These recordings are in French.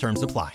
Terms apply.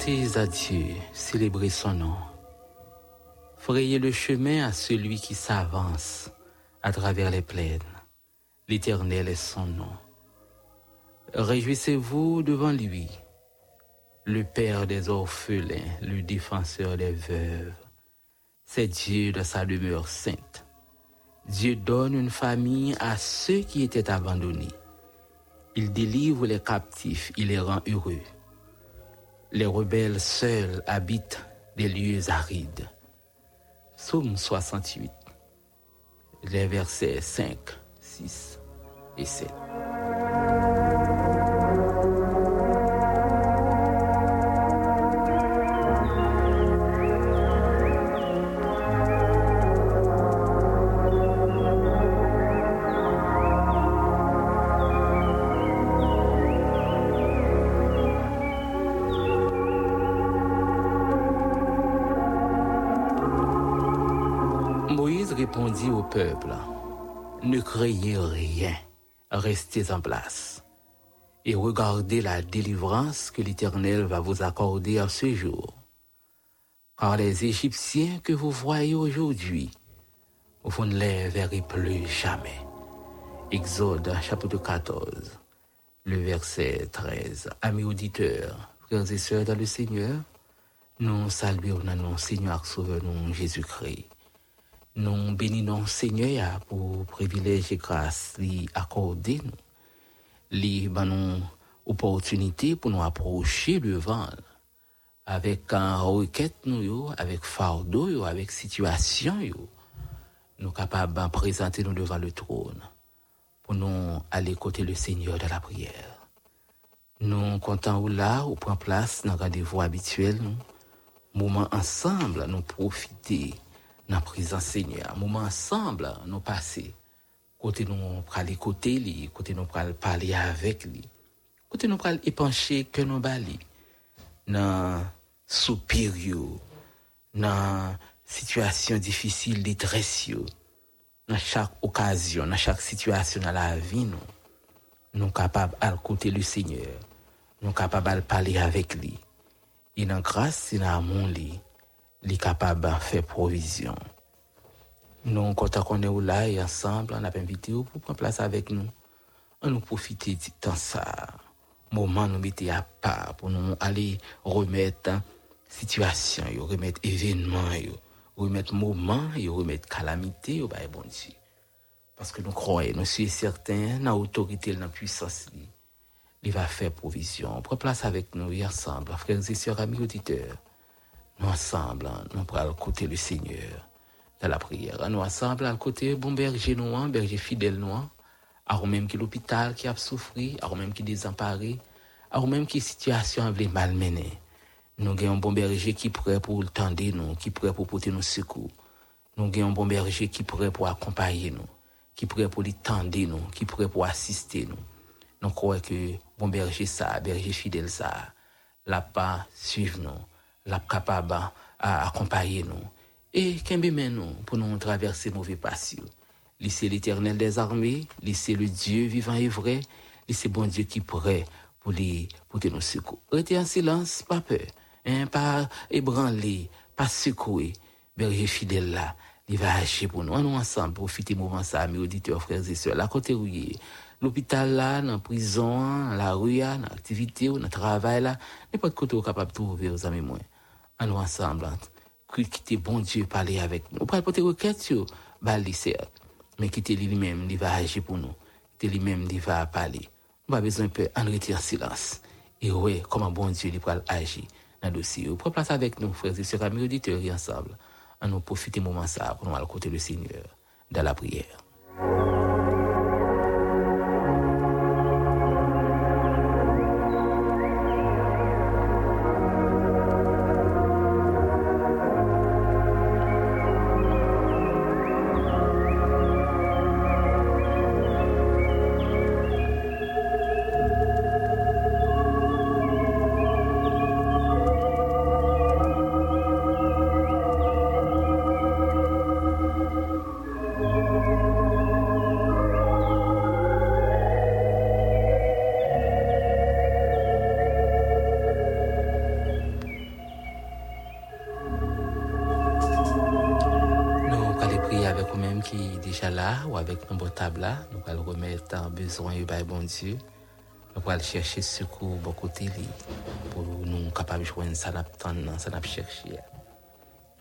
Chantez à Dieu, célébrez son nom. Frayez le chemin à celui qui s'avance à travers les plaines. L'Éternel est son nom. Réjouissez-vous devant lui, le Père des orphelins, le défenseur des veuves. C'est Dieu de sa demeure sainte. Dieu donne une famille à ceux qui étaient abandonnés. Il délivre les captifs, il les rend heureux. Les rebelles seuls habitent des lieux arides. Psaume 68, les versets 5, 6 et 7. Peuple, Ne craignez rien, restez en place et regardez la délivrance que l'Éternel va vous accorder en ce jour. Car les Égyptiens que vous voyez aujourd'hui, vous ne les verrez plus jamais. Exode chapitre 14, le verset 13. Amis auditeurs, frères et sœurs dans le Seigneur, nous saluons dans Seigneur Sauveur nous Jésus-Christ. Nous bénissons Seigneur pour privilège et grâce lui accorder nous. Lui nous opportunité pour nous approcher devant avec un requête nous avec fardeau avec situation yo. Nous capables de présenter nous devant le trône pour nous aller côté le Seigneur de la prière. Nous comptons là, ou prend place dans le rendez-vous habituel, nous. Moment ensemble, nous profiter dans la présence Seigneur. Moment ensemble, nous passer. Côté nous aller côté lui, côté nous parler avec lui. Côté nous épancher que nous bali. Dans soupir yo, dans situation difficile, détresse. Dans chaque occasion, dans chaque situation dans la vie, nous, nous capables à côté du Seigneur. Nous capables de parler avec lui. Il a grâce, il a amour, lui. Est capable de faire provision. Nous, quand on est là et ensemble, on a invité pour prendre place avec nous. On nous profiter du temps ça. Moment nous mettons à part pour nous aller remettre situation, yo, remettre événement, remettre moment, remettre calamité, bon. Parce que nous croyons, nous sommes certains, dans l'autorité, dans la puissance, li. il va faire provision. Prends place avec nous et ensemble, frères et sœurs, amis auditeurs. Nous ensemble, nous prenons côté le Seigneur dans la prière. Nous ensemble, à côté bon berger noir, berger fidèle noir, à même qui l'hôpital qui a souffert, à même qui désemparé, à même qui situation a malmenée. Nous avons un bon berger qui est prêt pour le tendre nous, qui est prêt pour porter nos secours. Nous avons un bon berger qui est prêt pour accompagner nous, qui est prêt pour les tendre nous, qui est prêt pour assister nous. Nous croyons que bon berger ça, berger fidèle ça, l'a pas suivre nous, l'a capable à accompagner nous. Et qu'un nous pour nous traverser mauvais passions. C'est l'éternel des armées, c'est le Dieu vivant et vrai, c'est bon Dieu qui est prêt pour les pour nos secours. Restez en silence, pas peur, hein, pas ébranler, pas secouer. Berger fidèle là, il va pour nous. On nous ensemble, profiter moment ça, mes auditeurs, frères et sœurs, la côté où l'hôpital là, la prison, la rue, l'activité, dans le travail là, n'importe côté où capable de trouver aux amis. On nous ensemble, quitter bon Dieu parler avec nous. On peut porter requête sur certes, mais quitter lui-même, il va agir pour nous. Quitter lui-même, il va parler. On a besoin de en retirer silence. Et oui, comment bon Dieu il va agir dans le dossier. On prend place avec nous, frères et sœurs, amis auditeurs, ensemble. On nous profiter moment ça pour nous aller côté le Seigneur dans la prière. Avec nos table là. Nous allons remettre en besoin et bon Dieu. Nous allons chercher secours de côté pour nous capables de joindre ça n'a ça n'a chercher.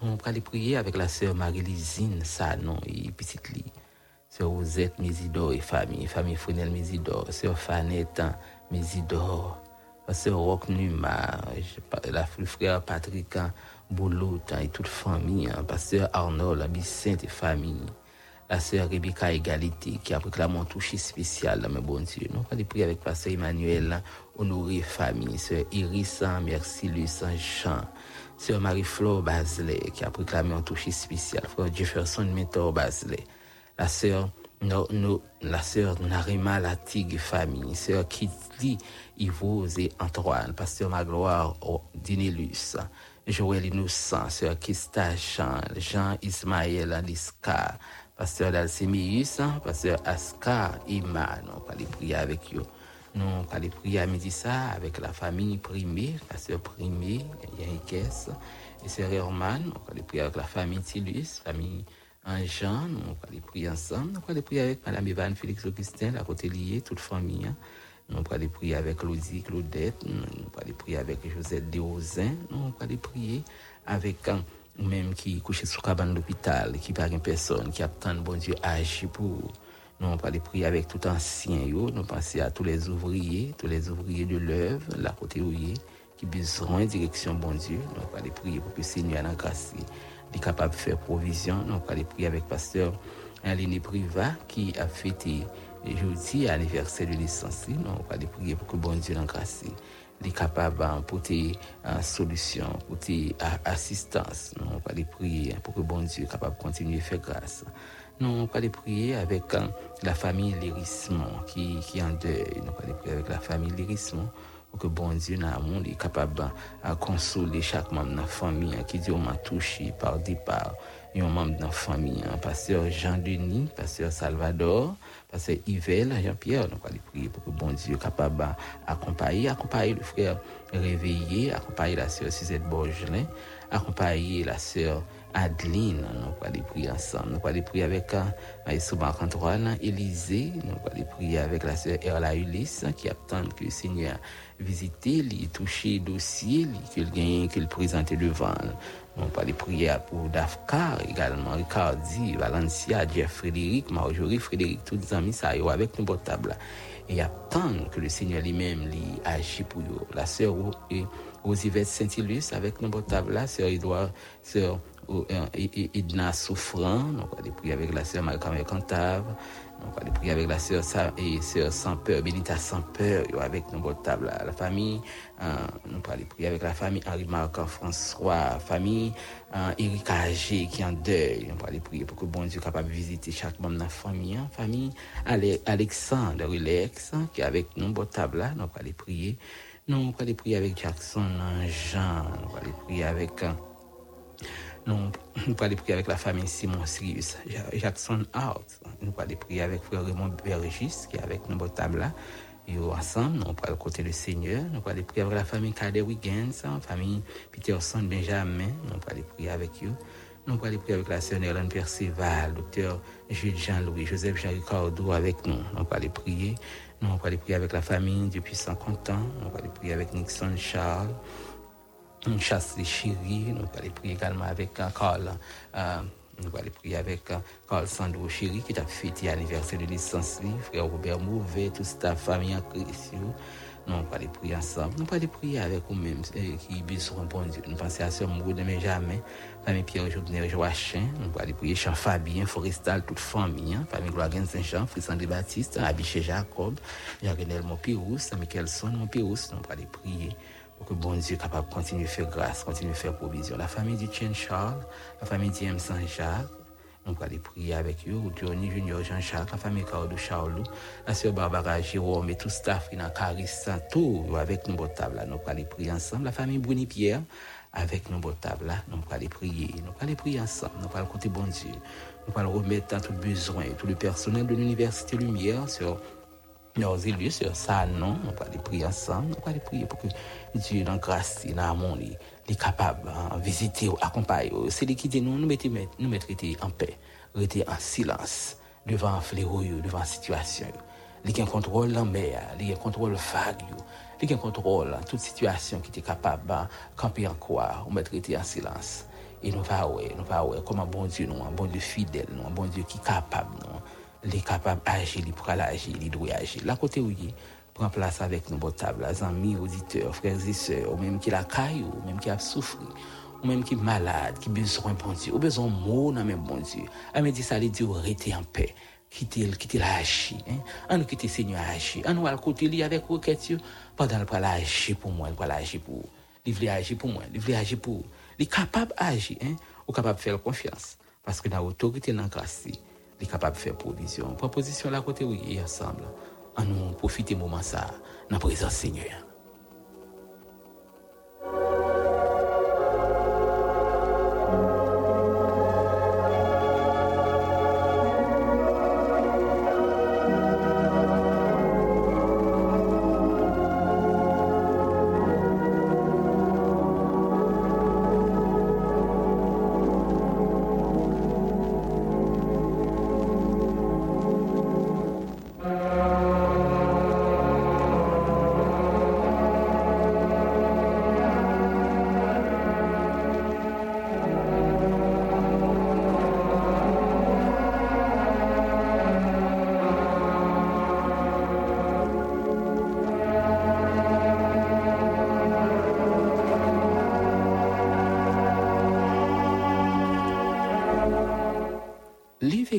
Nous allons prier avec la sœur Marie-Lysine, ça non, et petite li. Sœur Rosette Mésidor et famille, famille Frenel Mésidor, sœur Fanette Mésidor, sœur Rock Numa, la frère Patrick Boulot et toute famille, pasteur Arnold Abissinte et famille, la sœur Rebecca Égalité qui a proclamé un toucher spécial dans mes bon Dieu. Nous allons prier avec pasteur Emmanuel, honoré famille, sœur Iris, merci Louis Saint-Jean, sœur Marie-Flore Basley qui a proclamé un toucher spécial, frère Jefferson Mentor Basley, la sœur no, la sœur Narima Latigue famille, sœur Kitli Yvose et Antoine, pasteur Magloire Dinelus, Joël Innocent, sœur Kista Jean, Jean Ismaël Aliska, pasteur Dalcémius, pasteur Askar Iman. On va prier avec eux. Nous allons prier à midi avec la famille primée, pasteur primé, Yannickes, et sœur Herman. On va prier avec la famille Tilus, famille Jean. Nous allons prier ensemble. Nous allons prier avec Madame Evan Félix Augustin, la côté liée, toute famille. Nous allons prier avec Claudie, Claudette. Nous allons prier avec Josette Desrosins. Nous allons prier avec un même qui couche sous cabane d'hôpital, qui par une personne qui attend bon Dieu agir pour Nous, on va prier avec tout ancien, yo. nous pensons à tous les ouvriers, tous les ouvriers de l'œuvre, la côté qui besoin direction, bon Dieu. Nous, on va prier pour que le Seigneur, en grâce, est capable de faire provision. Nous, on va prier avec pasteur Aline Priva, qui a fêté jeudi anniversaire de naissance. Nous, on va prier pour que bon Dieu, en grâce, est capable d'apporter une solution, apporter assistance. Nous, on va prier pour que bon Dieu est capable de continuer à faire grâce. Nous allons prier avec euh, la famille Lérissement qui, qui est en deuil. Nous allons prier avec la famille Lérissement pour que bon Dieu monde est capable de euh, consoler chaque membre de la famille hein, qui dit on m'a touché par départ un membre de la famille, hein. pasteur Jean-Denis, pasteur Salvador, pasteur Yvel, Jean-Pierre, nous allons prier pour que bon Dieu soit capable d'accompagner, accompagner le frère réveillé, accompagner la sœur Suzette Borgelin, accompagner la sœur Adeline, nous allons prier ensemble. Nous allons prier avec Maïsou Marc-Antoine, Élisée, nous allons prier avec la sœur Erla Ulysse, qui attend que le Seigneur visite, lui toucher dossier, qu'il gagne, qu'il présente devant. Nous allons prier pour Dafkar également, Ricardi, Valencia, Jeff Frédéric, Marjorie Frédéric, tous les amis, ça y est avec nos portables. Et attendre que le Seigneur lui-même lui agisse pour eux. La sœur Rosivette Saint-Ilus avec nos portables, la sœur Edouard, sœur Idna Souffrant, nous allons prier avec la sœur Marie-Camille Cantave, nous allons prier avec la sœur et sœur Sans Peur, Benita Sans Peur, avec nos table la famille, euh, nous allons prier avec la famille Henri-Marc François, famille euh, Eric Agé qui est en deuil, nous allons prier pour que bon Dieu capable de visiter chaque membre de la famille, hein. famille. Alexandre Relax qui est avec nous, table là, nous allons prier, nous allons prier avec Jackson Jean, nous allons prier avec... Euh, nous allons prier avec la famille Simon Sirius, Jackson Hart. Nous allons prier avec frère Raymond Bergis qui est avec nous au table là. Et ensemble, nous allons côté du Seigneur. Nous allons prier avec la famille Cadet Wiggins, la famille Peterson Benjamin. Nous allons prier avec eux. Nous allons prier avec la sœur Hélène Percival, docteur Jules Jean-Louis, Joseph Jean-Ricardo avec nous. Nous allons prier. Nous allons prier avec la famille depuis 50 ans. Nous allons prier avec Nixon Charles une chasse de chéri. Nous allons prier également avec Carl. Euh, nous allons prier avec Carl Sandro Chéri qui a fêté l'anniversaire de naissance, frère Robert Mouvet, toute ta famille en Christ. Nous allons prier ensemble. Nous allons prier avec vous-même qui besoin bon Dieu. Nous pensons à ce mot de jamais. Famille Pierre Jovenel Joachim. Nous allons prier Jean Fabien, Forestal, toute famille. Famille Gloire Saint-Jean, Frisandé Baptiste, Abiché Jacob, Jacques-Renel Montpirous, Michelson Montpirous. Nous allons prier que bon Dieu capable de continuer à faire grâce, continuer à faire provision. La famille du Tien Charles, la famille du M. Saint-Jacques, nous allons prier avec eux, Johnny Junior Jean-Jacques, la famille Cardo Charles, la sœur Barbara Jérôme et tout staff qui n'a Carissa, tout avec nous table Nous allons prier ensemble. La famille Bruni Pierre, avec nos table nous allons prier. Nous allons prier ensemble. Nous allons compter bon Dieu. Nous allons remettre dans tout besoin, tout le personnel de l'Université Lumière sur nos élus sur ça, non, on va les prier ensemble, on va les prier pour que Dieu, dans grâce, dans l'amour, est capable de hein, visiter, accompagner. C'est lui qui dit nous, nous mettre, nous mettre en paix, rester en silence devant un fléau, devant la situation. Il a un contrôle mer, il a un contrôle vague, il a un contrôle toute situation qui est capable de camper en quoi, ou mettre en silence. Et nous allons voir, nous allons voir comment bon Dieu, nous, un bon Dieu fidèle, nous, un bon Dieu qui est capable, nous, les capables d'agir, les pour agir, les doit agir. La côté où il prend place avec nos tables, les amis, auditeurs, frères et sœurs, ou même qui la caille, ou même qui a souffert, ou même qui est malade, qui a besoin de bon Dieu, ou besoin de mots même bon Dieu. À me dit ça, les dire, rester en paix. Quitter, quitter la agir, hein. On nous quitter Seigneur agir. On nous à côté lui avec requête, pendant le pas agir pour moi, le pas agir pour, il veut agir pour moi, il veut agir pour, il est capable d'agir, hein, ou capable de faire confiance. Parce que dans l'autorité, dans la grâce, est capable de faire provision. Proposition là côté oui ensemble. En nous profiter moment ça dans la présence Seigneur.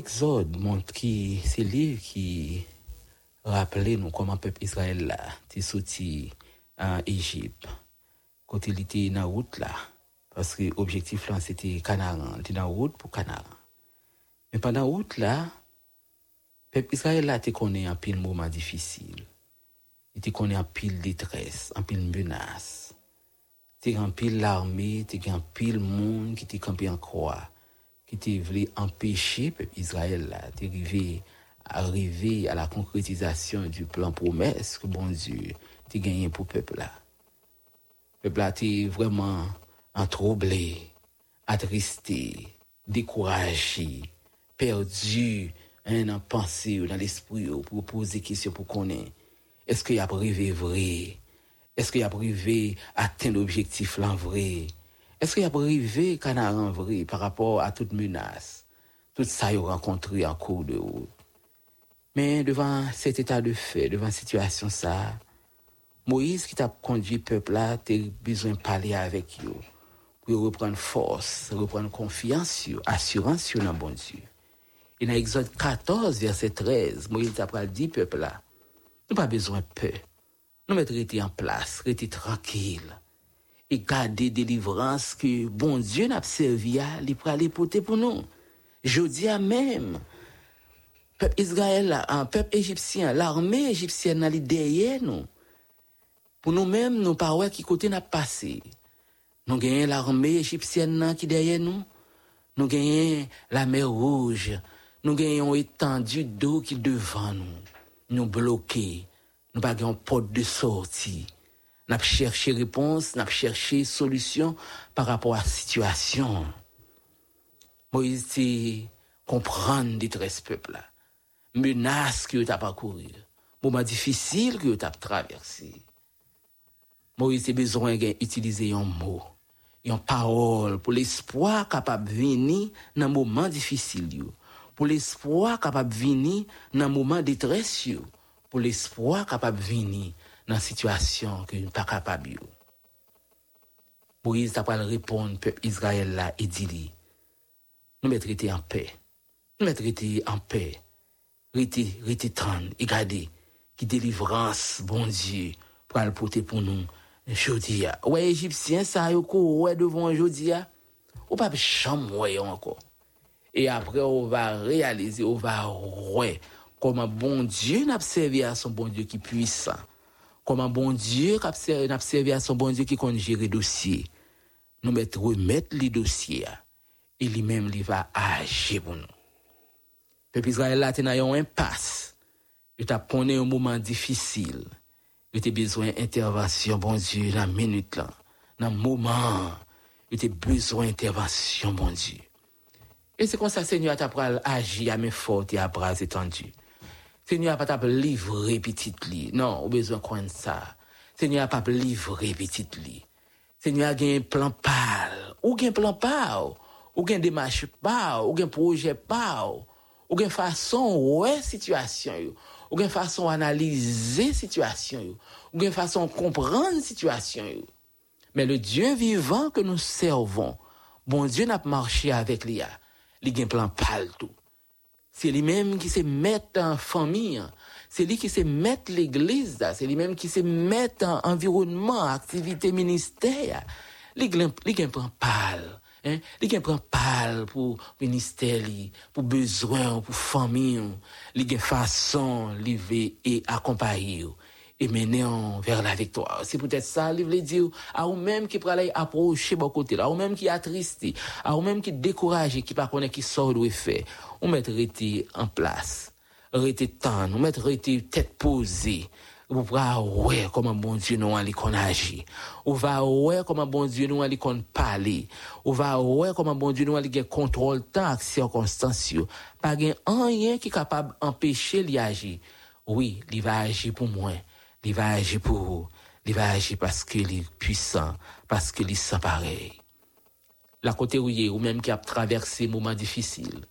Exode montre qui c'est lui qui rappelait nous comment le peuple Israël est sorti en Égypte. Quand il était dans la route là, parce que l'objectif là c'était Canaan, il était dans la route pour Canaan. Mais pendant la route là, le peuple Israël là était connu en pile moment difficile. Il était connu en pile détresse, en pile menace. Il était en pile l'armée, il était en pile monde qui était campé en croix qui voulu empêcher le peuple Israël d'arriver arriver à la concrétisation du plan promesse que bon Dieu a gagné pour le peuple là. Le peuple a été vraiment troublé, attristé, découragé, perdu hein, dans la pensée, dans l'esprit pour poser des questions pour connaître est-ce qu'il a privé vrai? Est-ce qu'il a privé atteindre l'objectif là vrai? Est-ce qu'il y a privé Canaan vrai par rapport à toute menace, tout ça a rencontré en cours de route? Mais devant cet état de fait, devant cette situation ça, Moïse qui t'a conduit le peuple là, t'as besoin de parler avec eux pour reprendre force, reprendre confiance sur, assurance sur le bon Dieu. Et dans Exode 14, verset 13, Moïse t'a dit peuple là, nous pas besoin de peur. Nous mettre en place, rester tranquille et garder délivrance que bon Dieu n'a servi à les pour nous. Je dis à même, peuple Israël, un peuple égyptien, l'armée égyptienne est derrière nous. Pour nous-mêmes, nous pas qui côté n'a passé. Nous gagnons l'armée égyptienne qui derrière nous. Nous gagnons la mer rouge. Nous gagnons étendu d'eau qui devant nous. Nous bloqués. Nous pas porte de sortie n'a cherché réponse, n'a cherché solution par rapport à la situation. Moïse dit comprendre détresse peuple. Menace que tu as parcouru. Moment difficile que tu as traversé. Moïse a besoin d'utiliser un mot, une parole pour l'espoir capable de venir dans un moment difficile. Pour l'espoir capable de venir dans un moment de détresse. Pour l'espoir capable de venir dans la situation que nous pas capable. Moïse a pas répondre peuple Israël là et dit nous mettre en paix. Nous mettre en paix. Rester rester tendre et garder qui délivrance bon Dieu pour le porter pour nous jodi Ouais égyptien ça yo ko ouais devant jodi ou pas chambre encore. Et après on va réaliser on va ouais comment bon Dieu n'a servi à son bon Dieu qui puissant comment bon Dieu n'a servi à son bon Dieu qui compte gérer dossier. Nous mettre les dossiers et lui-même va agir pour nous. Peuple Israël là t'es dans un impasse. Il t'a ponné un moment difficile. Il a besoin d'intervention bon Dieu la minute là, dans le moment. Il a besoin d'intervention bon Dieu. Et c'est comme ça Seigneur t'a agir à main forte et à bras étendus. Seigneur pas t'a livrer petit lit. Non, au besoin de ça. Seigneur pas livrer petit lit. Seigneur a un plan pâle. Ou un plan pâle. Ou un démarche pâle. Ou un projet pâle. Ou une façon ouais situation Ou une façon analyser situation Ou une façon comprendre situation Mais le Dieu vivant que nous servons, bon Dieu n'a pas marché avec lui. Il a un plan pâle tout. C'est lui-même qui se met en famille. C'est lui qui se met l'église. C'est lui-même qui se met en environnement, activité ministère. L'église prend pâle. Hein? L'église prend pâle pour ministère, pour besoin, pour famille. L'église façon, livrer et accompagner et mener vers la victoire. C'est peut-être ça, il veut dire, à vous-même qui aller approcher bon côté, à vous-même qui attristé, à vous-même qui découragé, qui pas connaît qui sort de faire, on met rester en place, rester temps, on met rester tête posée, vous voir ouais comment bon Dieu nous allait qu'on agit. On va ouais comment bon Dieu nous allait qu'on parler. On va ouais comment bon Dieu nous allait contrôle temps circonstances. Pas rien qui est capable d'empêcher l'agir. Oui, il va agir pour moi il va agir pour vous. Il va qu'il est puissant, parce qu'il est sans pareil. La où il est, ou même qui a traversé un moment difficile,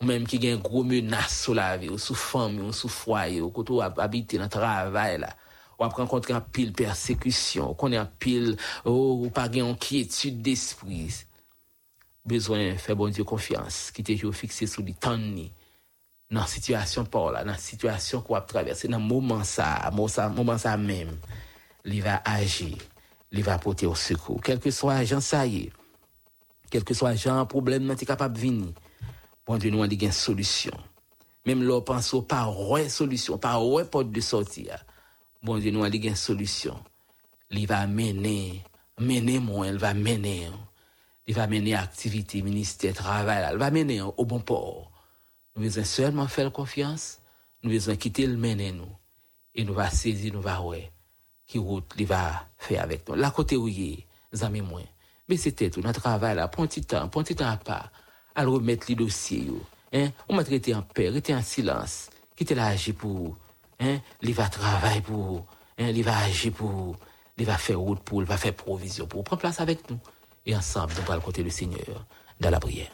ou même qui a une gros menace sur la vie, ou sous famille, ou sous foyer, ou quand on habite dans le travail, là, ou après rencontrer un pile persécution, ou qu'on a un pile, ou pas une inquiétude d'esprit. Besoin de faire bon Dieu confiance, qui était fixé sous les temps nan situasyon pa ou la, nan situasyon kwa ap traverse, nan mouman sa, mouman sa mèm, li va agi, li va pote ou sekou. Kelke swa jan sa ye, kelke swa jan problem nan ti kapap vini, bon di nou an li gen solusyon. Mèm lò panso pa wè solusyon, pa wè pot de soti ya, bon di nou an li gen solusyon. Li va mène, mène mwen, li va mène, li va mène aktivite, ministè, travay la, li va mène ou bon por. Nou vezan selman fèl konfians, nou vezan kite l menen nou, e nou va sezi, nou va wè, ki wout li va fè avèk nou. La kote ou ye, zami mwen, be se tèt ou nan travè la, pon ti tan, pon ti tan apà, al remèt li dosye yo, ou mèt rete an pè, rete an silans, kite la agi pou, li va travè pou, li va agi pou, li va fè wout pou, li va fè provizyon pou, pren plas avèk nou, e ansam nou pral kote le seigneur, da la priè.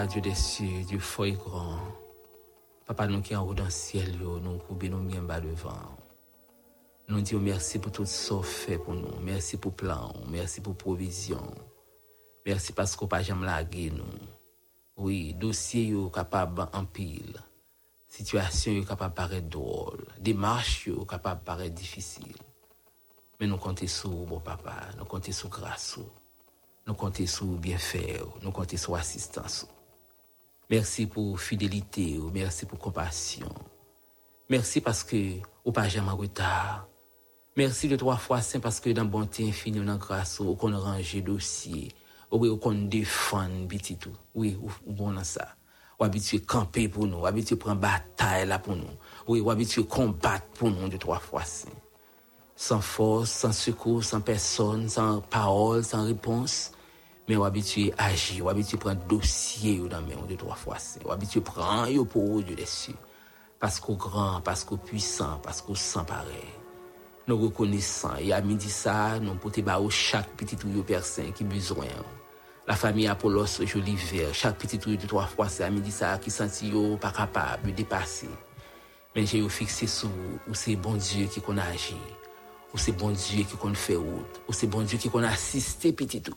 Papa, Dieu des cieux, Dieu fort et grand. Papa, nous qui en haut dans le ciel, nous courbons nous bien bas devant. Nous disons merci pour tout ce que fait pour nous. Merci pour plan, merci pour provision. Merci parce qu'on pas jamais lagué nous. Oui, dossier yo capable en pile. Situation yo capable paraître drôle. Démarche yo capable paraître difficile. Mais nous comptons sur bon papa, nous comptons sur grâce. Nous comptons sur bien faire, nous comptons sur assistance. Merci pour fidélité. ou. Merci pour compassion. Merci parce que ou pas jamais retard. Merci de trois fois saint parce que dans bonté infinie, dans grâce, ou qu'on range dossier, ou qu'on défend petit tout. Oui, ou, bon dans ça. Ou habitué camper pour nous, ou habitué prendre bataille là pour nous. Oui, ou habitué combattre pour nous de trois fois. Sans force, sans secours, sans personne, sans parole, sans réponse. Mais ou habitué agir, ou habitué prendre dossier ou dans main de trois fois. Ou habitué prendre yo pour Dieu des cieux. Parce qu'au grand, parce qu'au puissant, parce qu'au sans pareil. Nous reconnaissons, et à midi ça, nous pouvons ba au chaque petit tuyau personne qui besoin. La famille Apollos, joli vert, chaque petit tuyau de trois fois, c'est à midi ça qui senti yo pas capable de dépasser. Mais j'ai fixé sur ou c'est bon Dieu qui qu'on agit, ou c'est bon Dieu qui qu'on fait route, ou c'est bon Dieu qui qu'on assisté petit tout.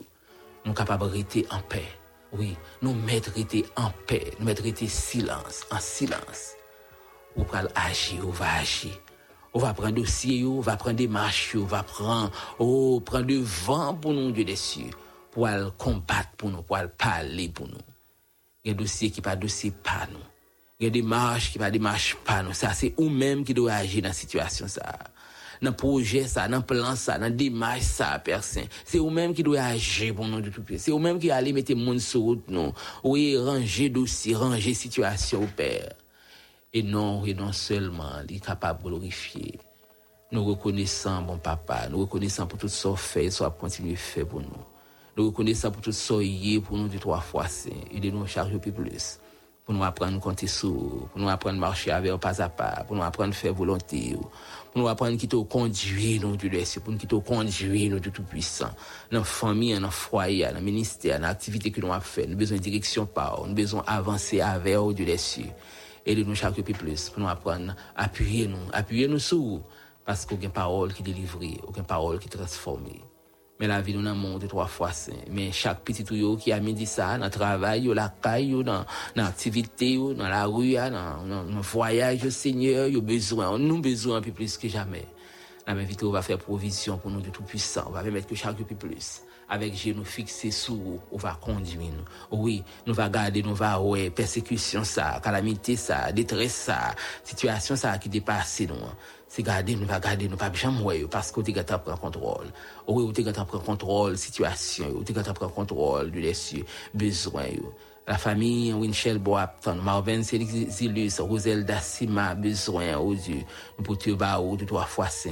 Nous capables de rester en paix. Oui, nous mettre en paix, nous mettre silence, en silence. Ou pral agir, ou va agir. On va prendre dossier, on va prendre des marches, on va prendre, oh, prendre vent pour nous, Dieu des cieux, pour aller combattre pour nous, pour aller parler pour nous. Il y a des dossiers qui pas dossier pas nous. Il y a des marches qui pas des marches pas nous. Ça, c'est vous-même qui doit agir dans la situation, ça. Dans projet, ça, dans plan, ça, dans démarche, ça, personne. C'est vous-même qui doit agir pour nous de tout pays. C'est vous-même qui allez mettre monde sur route, nous. Oui, ranger dossier, ranger situation père. Et non, et non seulement, il est capable de glorifier. Nous reconnaissons, bon papa, nous reconnaissons pour tout ce qu'on fait, ce qu'on continue à faire pour nous. Nous reconnaissons pour tout ce est pour nous de trois fois. Et de nous charger plus plus. Pour nous apprendre à compter sur, pour nous apprendre à marcher avec pas à pas, pour nous apprendre à faire volonté, pour nous apprendre qui te conduire, nous, des cieux, pour nous qui te nous, de tout puissant. Dans la famille, dans le foyer, dans le ministère, dans l'activité que nous avons fait, nous besoin de direction par, nous besoin d'avancer avec, Dieu des cieux et de nous chaque peu plus pour nous apprendre appuyer nous, appuyer nous sur parce qu'il y a une parole qui délivre, aucune parole qui transforme. Mais la vie nous monde de trois fois. Mais chaque petit tuyau qui a mis ça, dans le travail, dans la caille, dans l'activité, dans la rue, dans, dans, le voyage, Seigneur, il a besoin, nous besoin plus que jamais. La même vie, va faire provision pour nous de tout puissant. On va mettre que chaque peu plus avec Dieu nous fixer sur vous, on va conduire nous. Oui, nous va garder, nous va ouais, persécution ça, calamité ça, détresse ça, situation ça qui dépasse nous. C'est garder, nous va garder, nous pas jamais parce que tu as pris contrôle. Oui, tu as pris contrôle situation, tu as pris contrôle du dessus, besoin. La famille Winchell Boapton, Marvin Zilus, Rosel Dassima, besoin au Dieu. Nous pour te ou de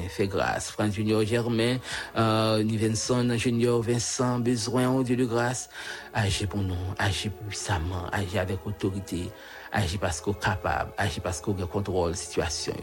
fais grâce. Franck Junior Germain, euh, Nivenson Junior Vincent, besoin au Dieu de grâce. Agis pour nous, agis puissamment, agis avec autorité, agis parce capable, agis parce contrôle situation.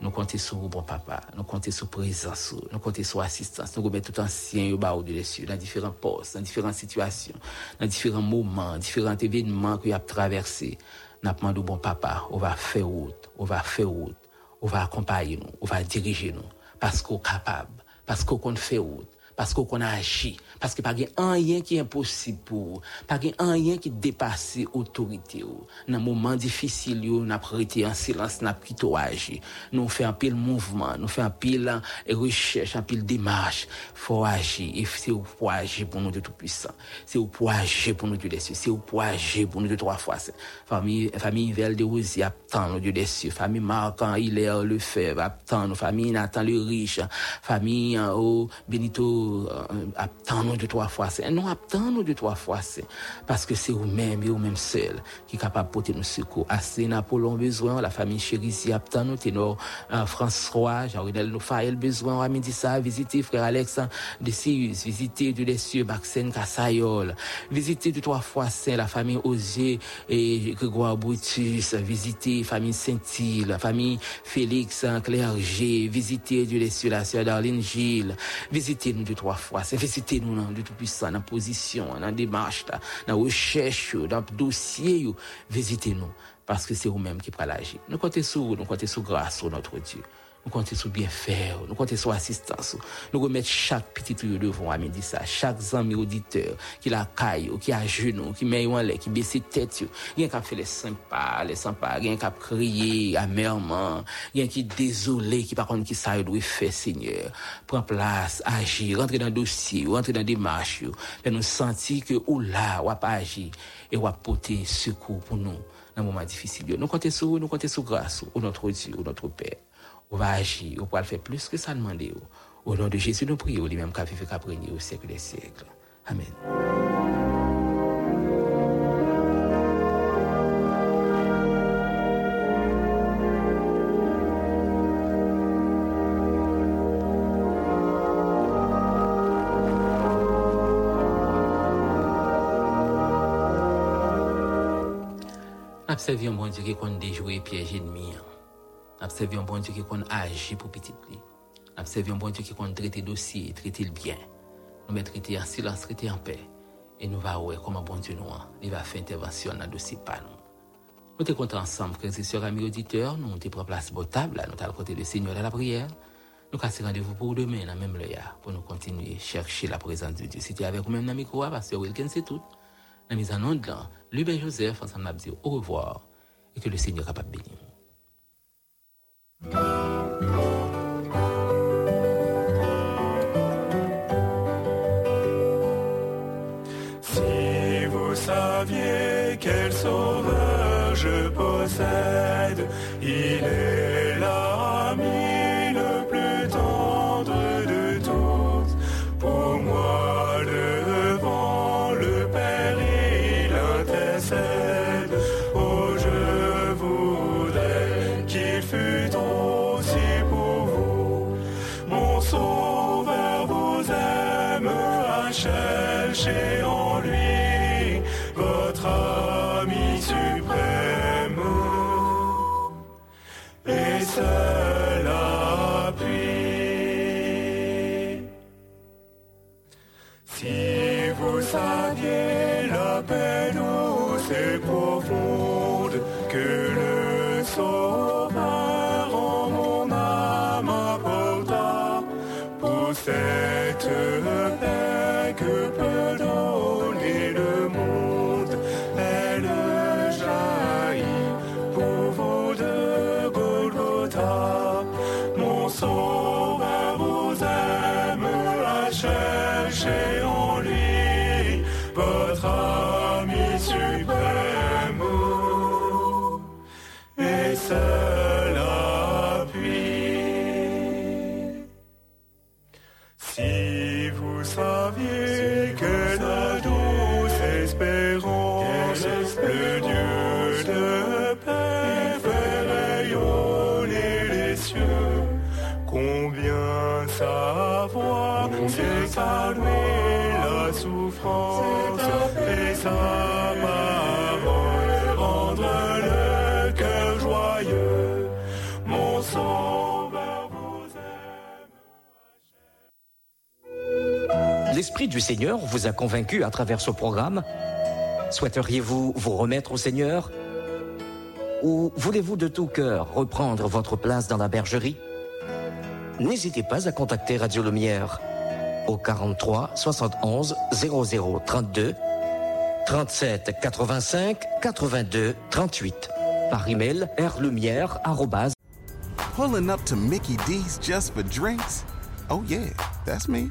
Nous comptons sur bon papa, nous comptons sur présence, nous comptons sur assistance, nous mettons tout ancien au bas de dessus, dans différents postes, dans différentes situations, dans différents moments, différents événements qu'il a traversés. Nous demandons bon papa, on va faire route, on va faire route, on va accompagner nous, on va diriger nous, parce qu'on est capable, parce qu'on fait route, parce qu'on a agi, parce que pas rien qui est impossible pour pas rien qui dépasse autorité dans moment difficile yo n'a prêté en silence n'a plutôt agi nous fait un pile mouvement nous fait un pile recherche un pile démarche. Faut agir et c'est pour agir pour nous de tout puissant c'est pour agir pour nous Dieu des cieux. C'est pour agir pour nous de trois fois famille famille Vel de Rosier attend nous Dieu des cieux. Famille Marquant Hilaire Lefebvre attend nous. Famille Nathan le riche. Famille oh, Benito attend nous de trois fois c'est non attend nous trois fois c'est parce que c'est vous-même et vous-même seul qui est capable de porter nos secours. Assez Napoléon besoin la famille Chérizi attend nous ténor euh, François Jean-Renel Nofael besoin à midi ça visiter frère Alex de Sius visiter de les cieux Maxen Cassayol visiter de trois fois c'est la famille Osier et Grégoire Brutus visiter famille Saint-Île la famille Félix Clergé visiter de les cieux la sœur Darlene Gilles visiter nous trois fois. C'est visiter nous de tout puissant dans position dans démarche dans recherche dans dossier visitez nous parce que c'est vous-même qui prenez l'agir nous comptons sur nous comptons sur grâce sur notre Dieu nous comptons sur bien faire, nous comptons sur assistance. Nous remettons chaque petit tuyau devant à midi ça, chaque ami auditeur qui la caille, qui a genou, qui met en l'air, qui baisse tête, rien qu'à faire les sympas, les sympas, rien qu'à crier amèrement, rien qui désolé, qui par contre qui ça doit faire Seigneur. Prends place, agir, rentrer dans dossier, rentrer dans des démarches, et nous sentir que ou là, ou pas agir, et ou porter secours pour nous dans un moment difficile. Nous comptons sur nous comptons sur grâce, ou notre Dieu, ou notre Père on va agir, on va faire plus que ça demander. Au nom de Jésus, nous prions, lui-même qui a fait qu'à au siècle des siècles. Amen. Observons, bon Dieu, qui compte déjouer piège ennemi. Observons un bon Dieu qui compte pour petit pli. Observons un bon Dieu qui compte traiter dossier, traiter le bien. Nous mettons traiter en silence, traiter en paix. Et nous allons voir comment bon Dieu nous va faire intervention dans le dossier nous. Nous sommes ensemble, frères et amis auditeurs. Nous sommes pris place de table, nous à côté du Seigneur à la prière. Nous avons rendez-vous pour demain, dans même l'heure, pour nous continuer à chercher la présence de Dieu. Si tu es avec nous-même dans le parce que Wilkins, c'est tout. Dans la mise en onde, Lubin Joseph, ensemble, nous dit au revoir et que le Seigneur soit capable de. Si vous saviez quel sauveur je possède, il est cette paix que peut L'Esprit du Seigneur vous a convaincu à travers ce programme Souhaiteriez-vous vous remettre au Seigneur? Ou voulez-vous de tout cœur reprendre votre place dans la bergerie? N'hésitez pas à contacter Radio Lumière au 43 71 00 32 37 85 82 38 par email arobase Pulling up to Mickey D's just for drinks? Oh, yeah, that's me.